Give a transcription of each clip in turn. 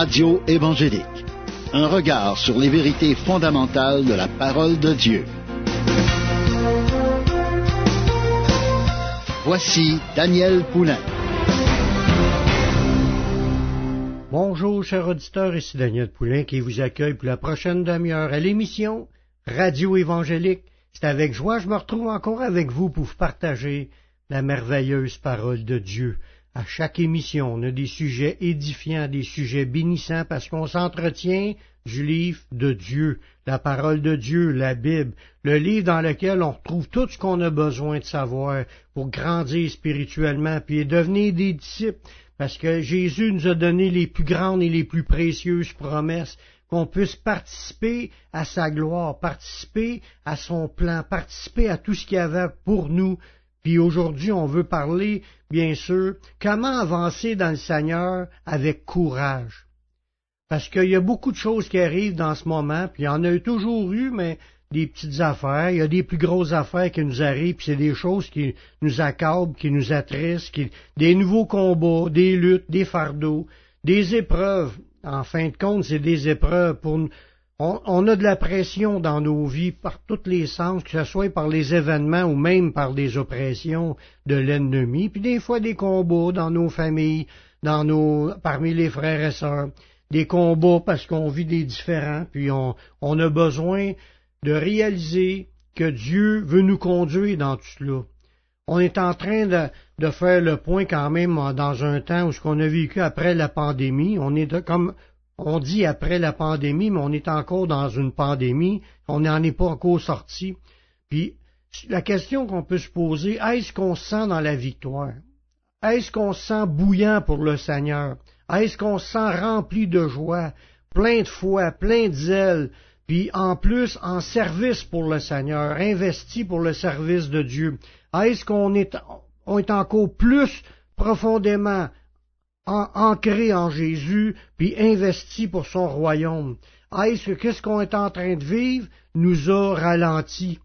Radio évangélique. Un regard sur les vérités fondamentales de la parole de Dieu. Voici Daniel Poulain. Bonjour, chers auditeurs, ici Daniel Poulain qui vous accueille pour la prochaine demi-heure à l'émission Radio évangélique. C'est avec joie que je me retrouve encore avec vous pour vous partager la merveilleuse parole de Dieu. À chaque émission, on a des sujets édifiants, des sujets bénissants, parce qu'on s'entretient du livre de Dieu, la parole de Dieu, la Bible, le livre dans lequel on retrouve tout ce qu'on a besoin de savoir pour grandir spirituellement, puis devenir des disciples, parce que Jésus nous a donné les plus grandes et les plus précieuses promesses, qu'on puisse participer à sa gloire, participer à son plan, participer à tout ce qu'il y avait pour nous puis aujourd'hui, on veut parler, bien sûr, comment avancer dans le Seigneur avec courage. Parce qu'il y a beaucoup de choses qui arrivent dans ce moment, puis il y en a toujours eu, mais des petites affaires, il y a des plus grosses affaires qui nous arrivent, puis c'est des choses qui nous accablent, qui nous attristent, des nouveaux combats, des luttes, des fardeaux, des épreuves. En fin de compte, c'est des épreuves pour, on, a de la pression dans nos vies par tous les sens, que ce soit par les événements ou même par des oppressions de l'ennemi, puis des fois des combats dans nos familles, dans nos, parmi les frères et sœurs, des combats parce qu'on vit des différents, puis on, on a besoin de réaliser que Dieu veut nous conduire dans tout cela. On est en train de, de, faire le point quand même dans un temps où ce qu'on a vécu après la pandémie. On est comme on dit après la pandémie, mais on est encore dans une pandémie, on n'en est pas encore sorti. Puis la question qu'on peut se poser, est-ce qu'on se sent dans la victoire? Est-ce qu'on se sent bouillant pour le Seigneur? Est-ce qu'on se sent rempli de joie, plein de foi, plein de zèle, puis en plus en service pour le Seigneur, investi pour le service de Dieu? Est-ce qu'on est, on est encore plus profondément ancré en Jésus, puis investi pour son royaume. Est-ce que qu'est-ce qu'on est en train de vivre nous a ralenti?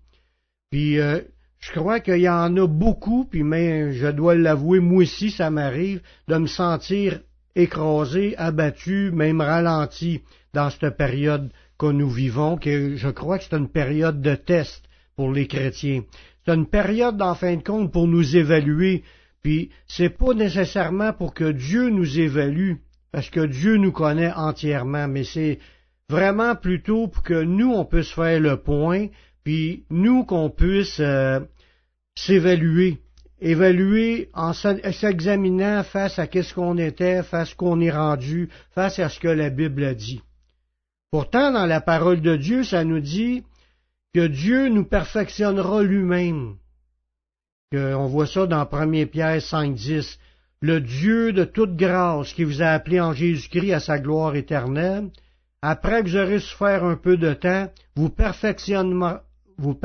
Puis euh, je crois qu'il y en a beaucoup, puis mais je dois l'avouer, moi aussi ça m'arrive de me sentir écrasé, abattu, même ralenti dans cette période que nous vivons, que je crois que c'est une période de test pour les chrétiens. C'est une période, en fin de compte, pour nous évaluer puis c'est pas nécessairement pour que Dieu nous évalue, parce que Dieu nous connaît entièrement, mais c'est vraiment plutôt pour que nous on puisse faire le point, puis nous qu'on puisse euh, s'évaluer, évaluer en s'examinant face à qu'est-ce qu'on était, face à ce qu'on est rendu, face à ce que la Bible a dit. Pourtant, dans la parole de Dieu, ça nous dit que Dieu nous perfectionnera lui-même on voit ça dans 1 Pierre 5, 10. Le Dieu de toute grâce qui vous a appelé en Jésus-Christ à sa gloire éternelle, après que vous aurez souffert un peu de temps, vous perfectionnera, vous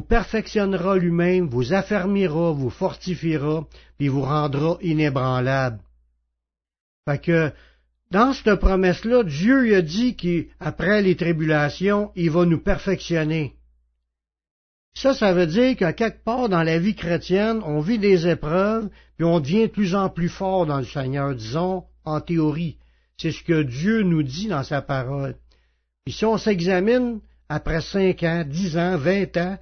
perfectionnera lui-même, vous affermira, vous fortifiera, puis vous rendra inébranlable. Fait que, dans cette promesse-là, Dieu a dit qu'après les tribulations, il va nous perfectionner. Ça, ça veut dire qu'à quelque part dans la vie chrétienne, on vit des épreuves, puis on devient de plus en plus fort dans le Seigneur, disons, en théorie. C'est ce que Dieu nous dit dans sa parole. Puis si on s'examine après cinq ans, dix ans, vingt ans,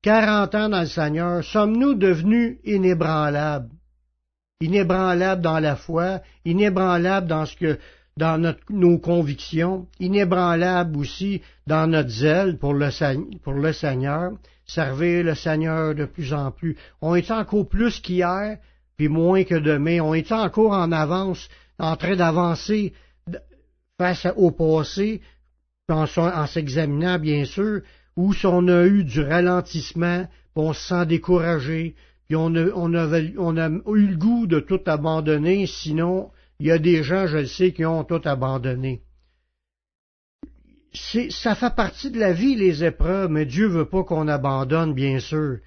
quarante ans dans le Seigneur, sommes-nous devenus inébranlables? Inébranlables dans la foi, inébranlables dans ce que dans nos convictions, inébranlables aussi dans notre zèle pour le, pour le Seigneur, servir le Seigneur de plus en plus. On est encore plus qu'hier, puis moins que demain. On est encore en avance, en train d'avancer face au passé, en, s'examinant, bien sûr, où si on a eu du ralentissement, puis on se sent découragé, puis on a, on a eu le goût de tout abandonner, sinon, il y a des gens, je le sais, qui ont tout abandonné ça fait partie de la vie, les épreuves, mais Dieu veut pas qu'on abandonne, bien sûr.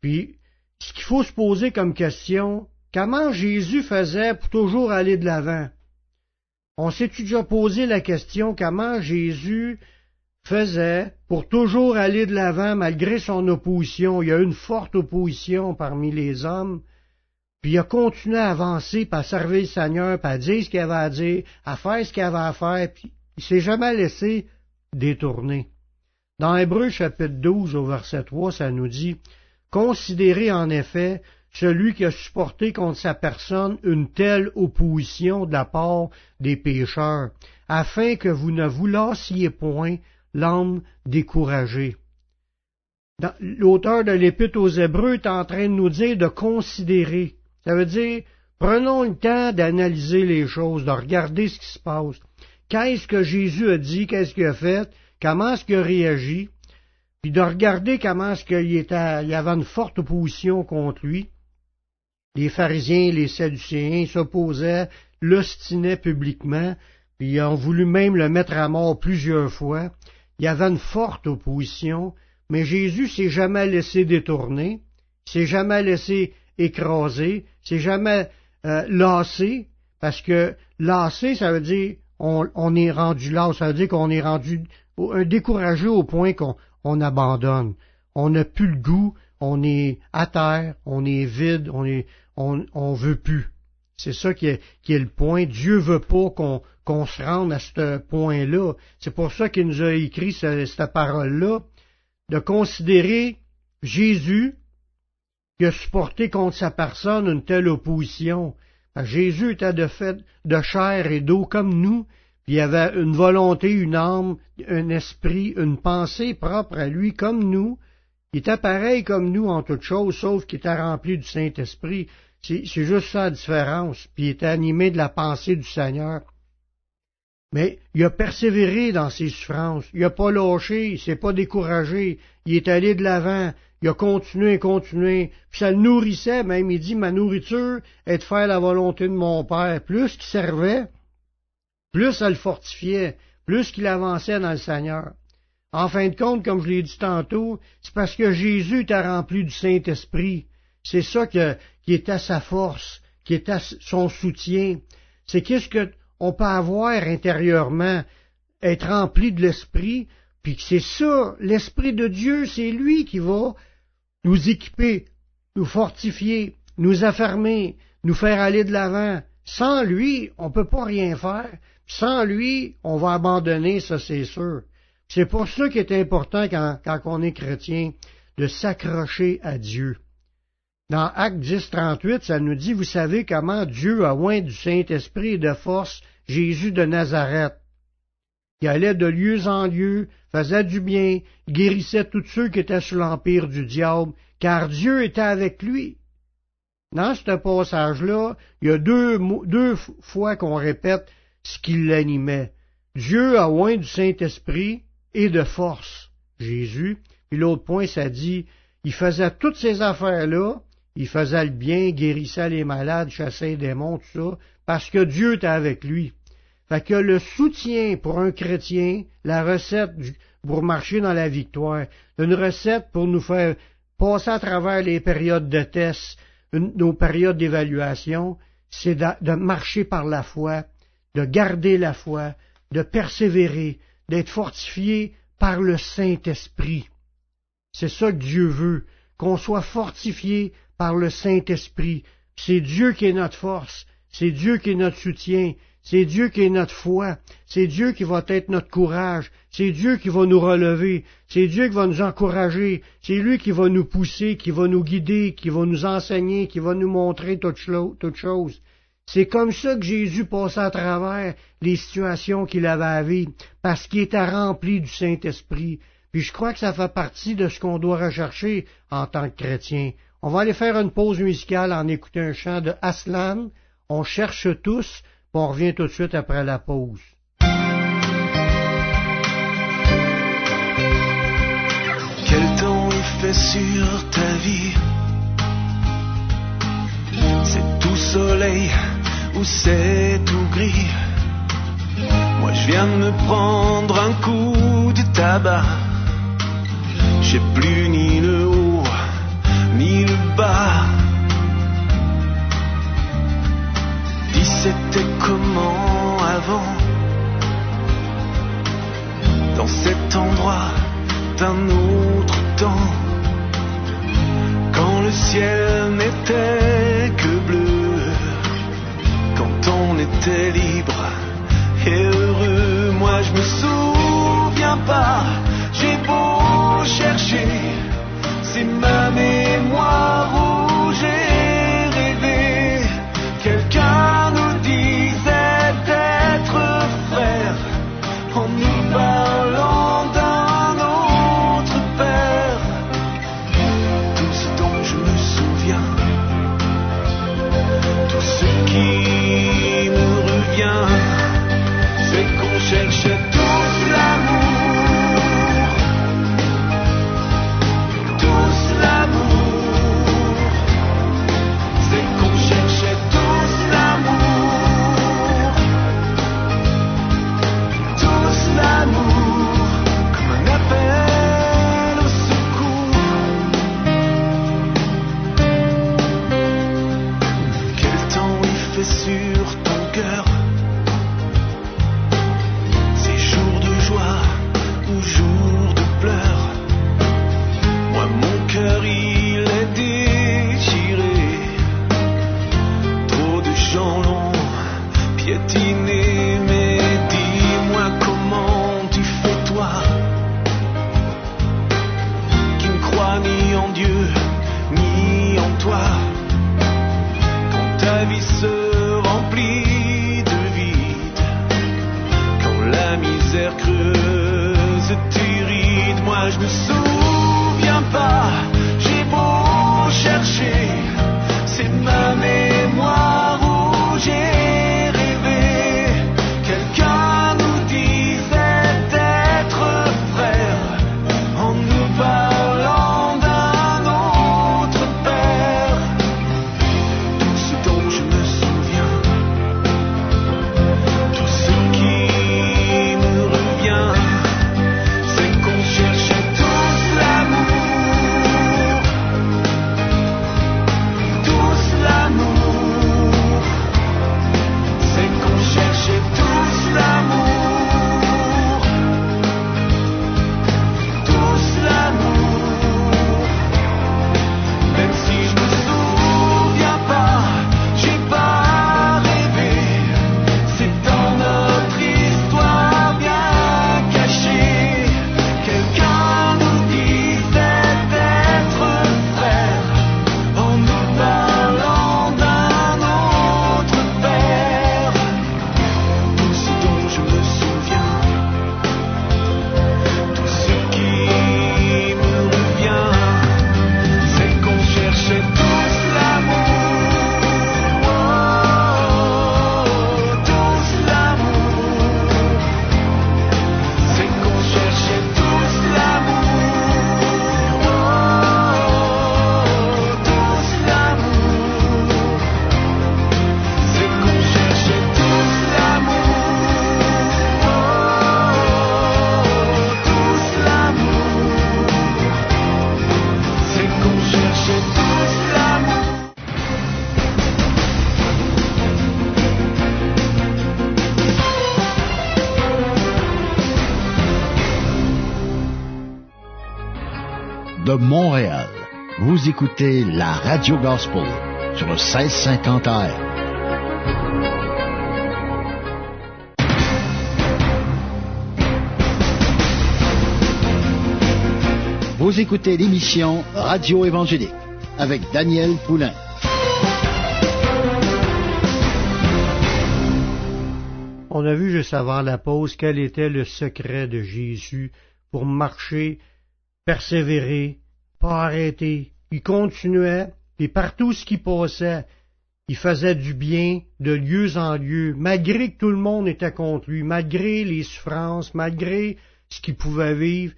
Puis, ce qu'il faut se poser comme question, comment Jésus faisait pour toujours aller de l'avant? On s'est-tu déjà posé la question comment Jésus faisait pour toujours aller de l'avant malgré son opposition? Il y a une forte opposition parmi les hommes. puis il a continué à avancer, puis à servir le Seigneur, puis à dire ce qu'il avait à dire, à faire ce qu'il avait à faire, puis il s'est jamais laissé détourner. Dans Hébreu chapitre 12 au verset 3, ça nous dit, Considérez en effet celui qui a supporté contre sa personne une telle opposition de la part des pécheurs, afin que vous ne vous lassiez point l'âme découragée. L'auteur de l'Épître aux Hébreux est en train de nous dire de considérer. Ça veut dire, prenons le temps d'analyser les choses, de regarder ce qui se passe. Qu'est-ce que Jésus a dit, qu'est-ce qu'il a fait, comment est-ce qu'il a réagi, puis de regarder comment est-ce qu'il était, il y avait une forte opposition contre lui. Les pharisiens, les sadducéens s'opposaient, l'ostinaient publiquement, puis ils ont voulu même le mettre à mort plusieurs fois. Il y avait une forte opposition, mais Jésus s'est jamais laissé détourner, s'est jamais laissé écraser, s'est jamais euh, lassé, parce que lassé, ça veut dire on, est rendu là, ça veut dire qu'on est rendu découragé au point qu'on abandonne. On n'a plus le goût, on est à terre, on est vide, on est on, on veut plus. C'est ça qui est, qui est le point. Dieu veut pas qu'on qu'on se rende à ce point-là. C'est pour ça qu'il nous a écrit cette parole-là de considérer Jésus qui a supporté contre sa personne une telle opposition. Jésus était de fait de chair et d'eau comme nous, puis il avait une volonté, une âme, un esprit, une pensée propre à lui comme nous. Il était pareil comme nous en toutes choses, sauf qu'il était rempli du Saint-Esprit. C'est juste ça la différence. Puis il était animé de la pensée du Seigneur. Mais il a persévéré dans ses souffrances. Il n'a pas lâché, il s'est pas découragé. Il est allé de l'avant. Il a continué, continué. Puis ça le nourrissait, même il dit, ma nourriture est de faire la volonté de mon Père. Plus qu'il servait, plus ça le fortifiait, plus qu'il avançait dans le Seigneur. En fin de compte, comme je l'ai dit tantôt, c'est parce que Jésus était rempli du Saint-Esprit. C'est ça qui était sa force, qui était son soutien. C'est qu'est-ce que on peut avoir intérieurement, être rempli de l'Esprit, puis que c'est ça, l'Esprit de Dieu, c'est lui qui va nous équiper, nous fortifier, nous affermer, nous faire aller de l'avant. Sans lui, on ne peut pas rien faire. Sans lui, on va abandonner, ça c'est sûr. C'est pour ça qu'il est important quand, quand on est chrétien de s'accrocher à Dieu. Dans Acte 10, 38, ça nous dit, vous savez comment Dieu a oint du Saint-Esprit et de force Jésus de Nazareth, qui allait de lieu en lieu, faisait du bien, guérissait tous ceux qui étaient sous l'empire du diable, car Dieu était avec lui. Dans ce passage-là, il y a deux, deux fois qu'on répète ce qui l'animait. Dieu a oint du Saint-Esprit et de force, Jésus. Puis l'autre point, ça dit, il faisait toutes ces affaires-là, il faisait le bien, guérissait les malades, chassait les démons, tout ça, parce que Dieu était avec lui. Fait que le soutien pour un chrétien, la recette pour marcher dans la victoire, une recette pour nous faire passer à travers les périodes de test, nos périodes d'évaluation, c'est de, marcher par la foi, de garder la foi, de persévérer, d'être fortifié par le Saint-Esprit. C'est ça que Dieu veut, qu'on soit fortifié par le Saint-Esprit. C'est Dieu qui est notre force, c'est Dieu qui est notre soutien, c'est Dieu qui est notre foi, c'est Dieu qui va être notre courage, c'est Dieu qui va nous relever, c'est Dieu qui va nous encourager, c'est lui qui va nous pousser, qui va nous guider, qui va nous enseigner, qui va nous montrer toutes choses. C'est comme ça que Jésus passait à travers les situations qu'il avait à vivre, parce qu'il était rempli du Saint-Esprit. Puis je crois que ça fait partie de ce qu'on doit rechercher en tant que chrétien. On va aller faire une pause musicale en écoutant un chant de Aslan. On cherche tous, puis on revient tout de suite après la pause. Quel temps il fait sur ta vie? C'est tout soleil ou c'est tout gris? Moi je viens de me prendre un coup de tabac. J'ai plus ni le ni le bas. Dis c'était comment avant, dans cet endroit d'un autre temps, quand le ciel n'était que bleu était libre et heureux. Moi je me souviens pas, j'ai beau chercher, c'est ma mémoire la misère creuse tes rides, moi je me souviens Montréal, vous écoutez la Radio Gospel sur le 1650 AM. Vous écoutez l'émission Radio Évangélique avec Daniel Poulain. On a vu juste avant la pause quel était le secret de Jésus pour marcher, persévérer, pas arrêter. Il continuait, et partout ce qui passait, il faisait du bien de lieu en lieu, malgré que tout le monde était contre lui, malgré les souffrances, malgré ce qu'il pouvait vivre.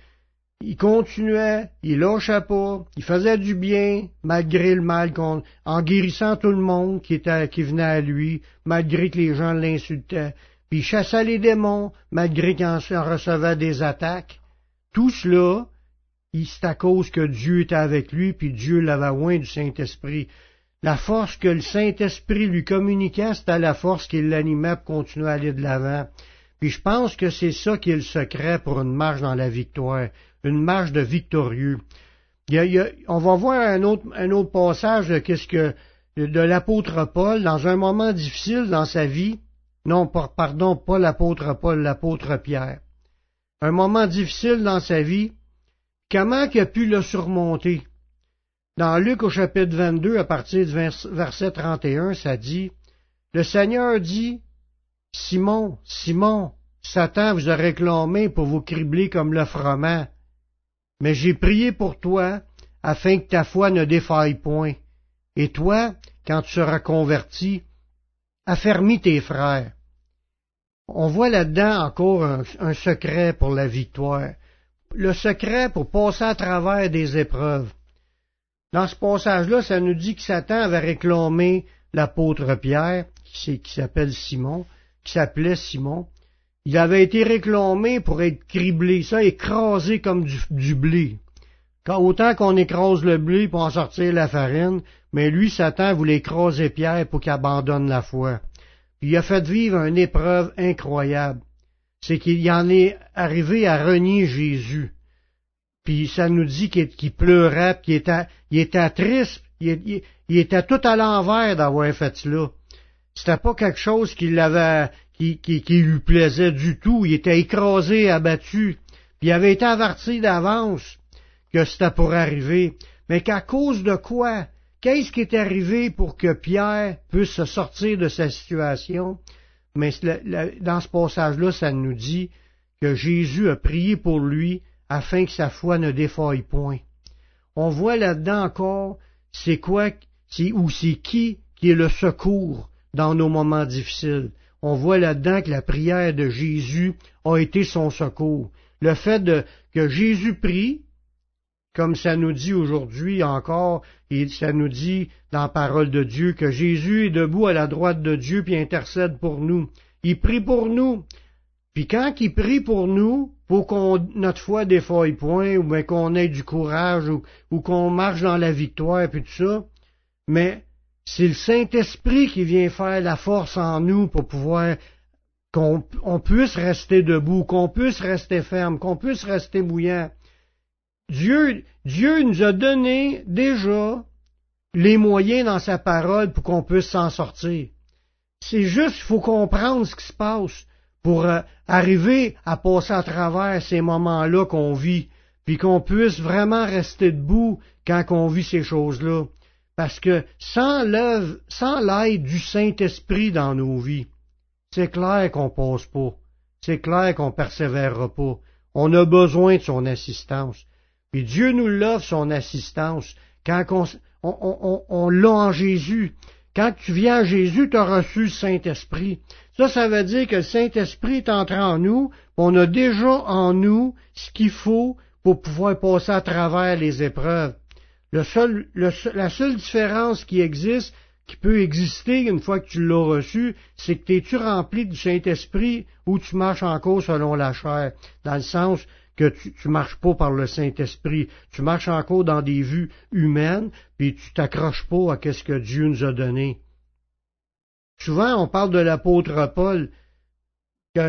Il continuait, il lâchait pas, il faisait du bien, malgré le mal, qu'on- en guérissant tout le monde qui, était, qui venait à lui, malgré que les gens l'insultaient. Puis il chassait les démons, malgré qu'il en recevait des attaques. Tout cela, c'est à cause que Dieu était avec lui, puis Dieu l'avait loin du Saint-Esprit. La force que le Saint-Esprit lui communiquait, c'était la force qui l'animait pour continuer à aller de l'avant. Puis je pense que c'est ça qui est le secret pour une marche dans la victoire, une marche de victorieux. On va voir un autre, un autre passage de qu'est-ce que de l'apôtre Paul dans un moment difficile dans sa vie. Non, pardon, pas l'apôtre Paul, l'apôtre Pierre. Un moment difficile dans sa vie, comment il a pu le surmonter? Dans Luc au chapitre 22, à partir du verset 31, ça dit, Le Seigneur dit, Simon, Simon, Satan vous a réclamé pour vous cribler comme le froment. Mais j'ai prié pour toi, afin que ta foi ne défaille point. Et toi, quand tu seras converti, affermis tes frères. On voit là-dedans encore un, secret pour la victoire. Le secret pour passer à travers des épreuves. Dans ce passage-là, ça nous dit que Satan avait réclamé l'apôtre Pierre, qui s'appelle Simon, qui s'appelait Simon. Il avait été réclamé pour être criblé, ça, écrasé comme du, blé. autant qu'on écrase le blé pour en sortir la farine, mais lui, Satan, voulait écraser Pierre pour qu'il abandonne la foi. il a fait vivre une épreuve incroyable. C'est qu'il y en est arrivé à renier Jésus. Puis ça nous dit qu'il pleurait, qu'il était, il était triste, il, était tout à l'envers d'avoir fait cela. C'était pas quelque chose qui l'avait, qui, qui, lui plaisait du tout. Il était écrasé, abattu. Puis il avait été averti d'avance que c'était pour arriver. Mais qu'à cause de quoi? Qu'est-ce qui est arrivé pour que Pierre puisse se sortir de sa situation? Mais dans ce passage-là, ça nous dit que Jésus a prié pour lui afin que sa foi ne défaille point. On voit là-dedans encore c'est quoi, c'est ou c'est qui qui est le secours dans nos moments difficiles. On voit là-dedans que la prière de Jésus a été son secours. Le fait que Jésus prie, comme ça nous dit aujourd'hui encore, et ça nous dit dans la parole de Dieu que Jésus est debout à la droite de Dieu puis intercède pour nous. Il prie pour nous. Puis quand il prie pour nous, pour qu'on notre foi défaille point, ou bien qu'on ait du courage, ou, qu'on marche dans la victoire, puis tout ça, mais c'est le Saint-Esprit qui vient faire la force en nous pour pouvoir qu'on puisse rester debout, qu'on puisse rester ferme, qu'on puisse rester bouillant. Dieu, Dieu nous a donné déjà les moyens dans sa parole pour qu'on puisse s'en sortir. C'est juste, il faut comprendre ce qui se passe pour euh, arriver à passer à travers ces moments-là qu'on vit, puis qu'on puisse vraiment rester debout quand on vit ces choses-là. Parce que sans l'œuvre, sans l'aide du Saint-Esprit dans nos vies, c'est clair qu'on passe pas. C'est clair qu'on persévérera pas. On a besoin de son assistance. Puis Dieu nous l'offre, son assistance, quand on, on l'a en Jésus. Quand tu viens à Jésus, tu as reçu le Saint-Esprit. Ça, ça veut dire que le Saint-Esprit est entré en nous, on a déjà en nous ce qu'il faut pour pouvoir passer à travers les épreuves. la seule différence qui existe, qui peut exister une fois que tu l'as reçu, c'est que t'es-tu rempli du Saint-Esprit ou tu marches encore selon la chair, dans le sens que tu, tu marches pas par le Saint-Esprit, tu marches encore dans des vues humaines, puis tu t'accroches pas à ce que Dieu nous a donné. Souvent, on parle de l'apôtre Paul,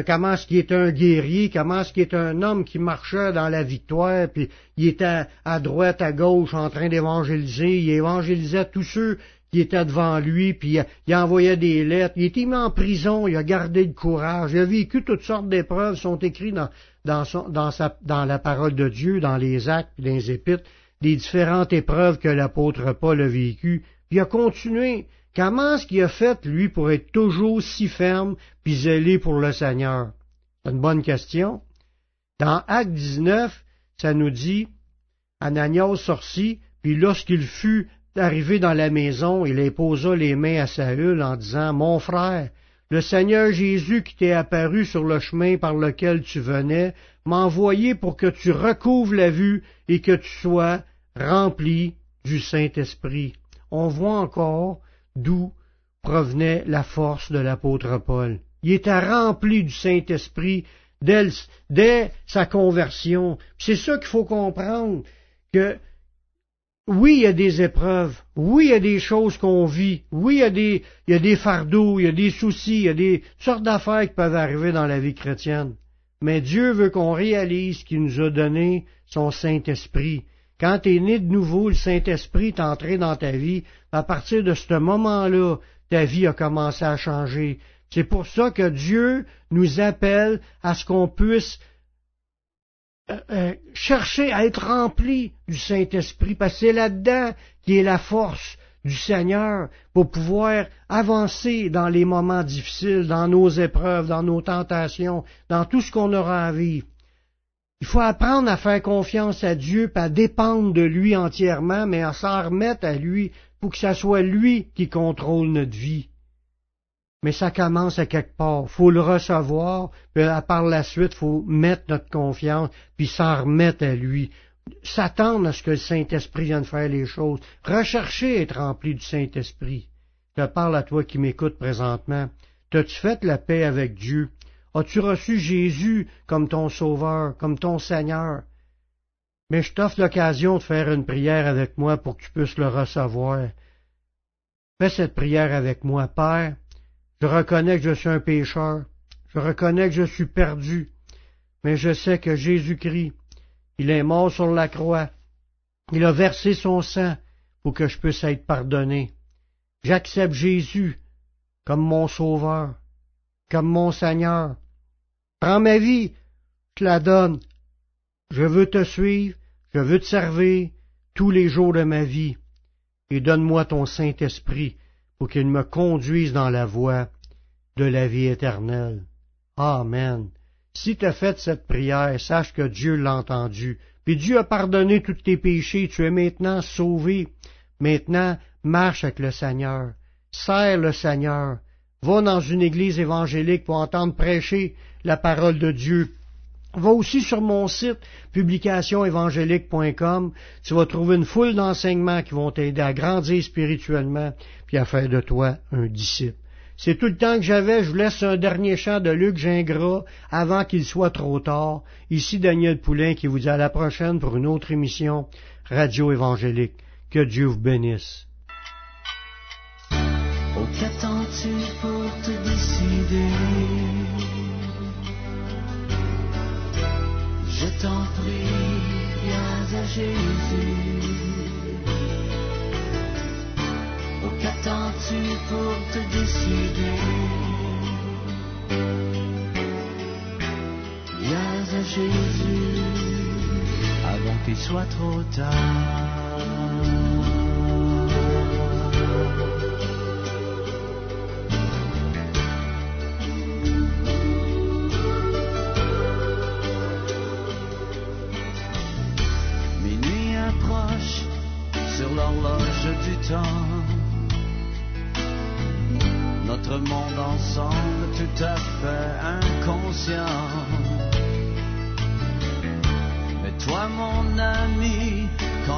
comment est-ce qu'il est un guerrier, comment est-ce qu'il est un homme qui marchait dans la victoire, puis il était à droite, à gauche, en train d'évangéliser, il évangélisait tous ceux qui étaient devant lui, puis il envoyait des lettres, il était mis en prison, il a gardé le courage, il a vécu toutes sortes d'épreuves, sont écrites dans, dans, la parole de Dieu, dans les actes, dans les épîtres, des différentes épreuves que l'apôtre Paul a vécues, puis a continué, Comment est-ce qu'il a fait, lui, pour être toujours si ferme puis zélé pour le Seigneur? C'est une bonne question. Dans Acte 19, ça nous dit, Ananias sortit, puis lorsqu'il fut arrivé dans la maison, il imposa les mains à Saül en disant, Mon frère, le Seigneur Jésus qui t'est apparu sur le chemin par lequel tu venais, m'a envoyé pour que tu recouvres la vue et que tu sois rempli du Saint-Esprit. On voit encore d'où provenait la force de l'apôtre Paul. Il était rempli du Saint-Esprit dès, sa conversion. C'est ça qu'il faut comprendre, que oui, il y a des épreuves, oui, il y a des choses qu'on vit, oui, il y, a des, il y a des fardeaux, il y a des soucis, il y a des sortes d'affaires qui peuvent arriver dans la vie chrétienne. Mais Dieu veut qu'on réalise qu'il nous a donné son Saint-Esprit, quand tu es né de nouveau, le Saint-Esprit est entré dans ta vie. À partir de ce moment-là, ta vie a commencé à changer. C'est pour ça que Dieu nous appelle à ce qu'on puisse euh, euh, chercher à être rempli du Saint-Esprit, parce que c'est là-dedans qui est la force du Seigneur pour pouvoir avancer dans les moments difficiles, dans nos épreuves, dans nos tentations, dans tout ce qu'on aura à vivre. Il faut apprendre à faire confiance à Dieu, pas dépendre de lui entièrement, mais à s'en remettre à lui pour que ce soit lui qui contrôle notre vie. Mais ça commence à quelque part. Faut le recevoir, puis par la suite, faut mettre notre confiance, puis s'en remettre à lui. S'attendre à ce que le Saint-Esprit vienne faire les choses. Rechercher être rempli du Saint-Esprit. Je parle à toi qui m'écoutes présentement. T'as-tu fait la paix avec Dieu? As-tu reçu Jésus comme ton Sauveur, comme ton Seigneur? Mais je t'offre l'occasion de faire une prière avec moi pour que tu puisses le recevoir. Fais cette prière avec moi, Père. Je reconnais que je suis un pécheur. Je reconnais que je suis perdu. Mais je sais que Jésus-Christ, il est mort sur la croix. Il a versé son sang pour que je puisse être pardonné. J'accepte Jésus comme mon sauveur comme mon Seigneur. Prends ma vie, je la donne. Je veux te suivre, je veux te servir tous les jours de ma vie. Et donne-moi ton Saint-Esprit pour qu'il me conduise dans la voie de la vie éternelle. Amen. Si tu as fait cette prière, sache que Dieu l'a entendu. Puis Dieu a pardonné tous tes péchés, tu es maintenant sauvé. Maintenant, marche avec le Seigneur. Serre le Seigneur. Va dans une église évangélique pour entendre prêcher la parole de Dieu. Va aussi sur mon site publicationévangélique.com. Tu vas trouver une foule d'enseignements qui vont t'aider à grandir spirituellement puis à faire de toi un disciple. C'est tout le temps que j'avais. Je vous laisse un dernier chant de Luc Gingras avant qu'il soit trop tard. Ici Daniel Poulain qui vous dit à la prochaine pour une autre émission Radio Évangélique. Que Dieu vous bénisse. T'en prie, viens à Jésus. Oh, qu'attends-tu pour te décider? Viens à Jésus avant qu'il soit trop tard.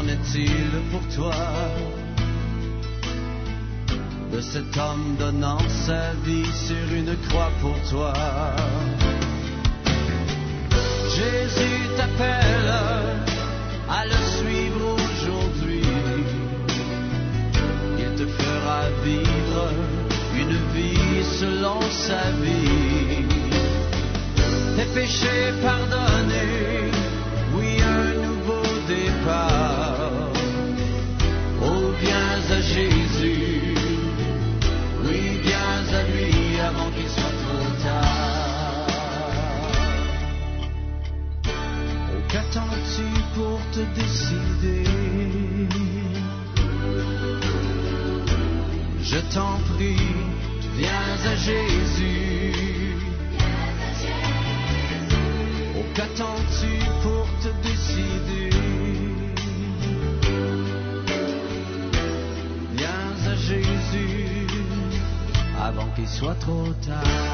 Qu'en est-il pour toi de cet homme donnant sa vie sur une croix pour toi? Jésus t'appelle à le suivre vivre une vie selon sa vie. Tes péchés pardonnés, Je t'en prie, viens à Jésus. Oh, qu'attends-tu pour te décider Viens à Jésus avant qu'il soit trop tard.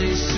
faces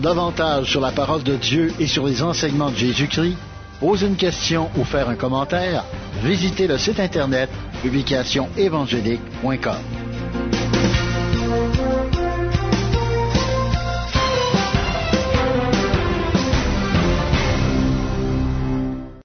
davantage sur la parole de Dieu et sur les enseignements de Jésus-Christ, poser une question ou faire un commentaire, visitez le site Internet publicationévangélique.com.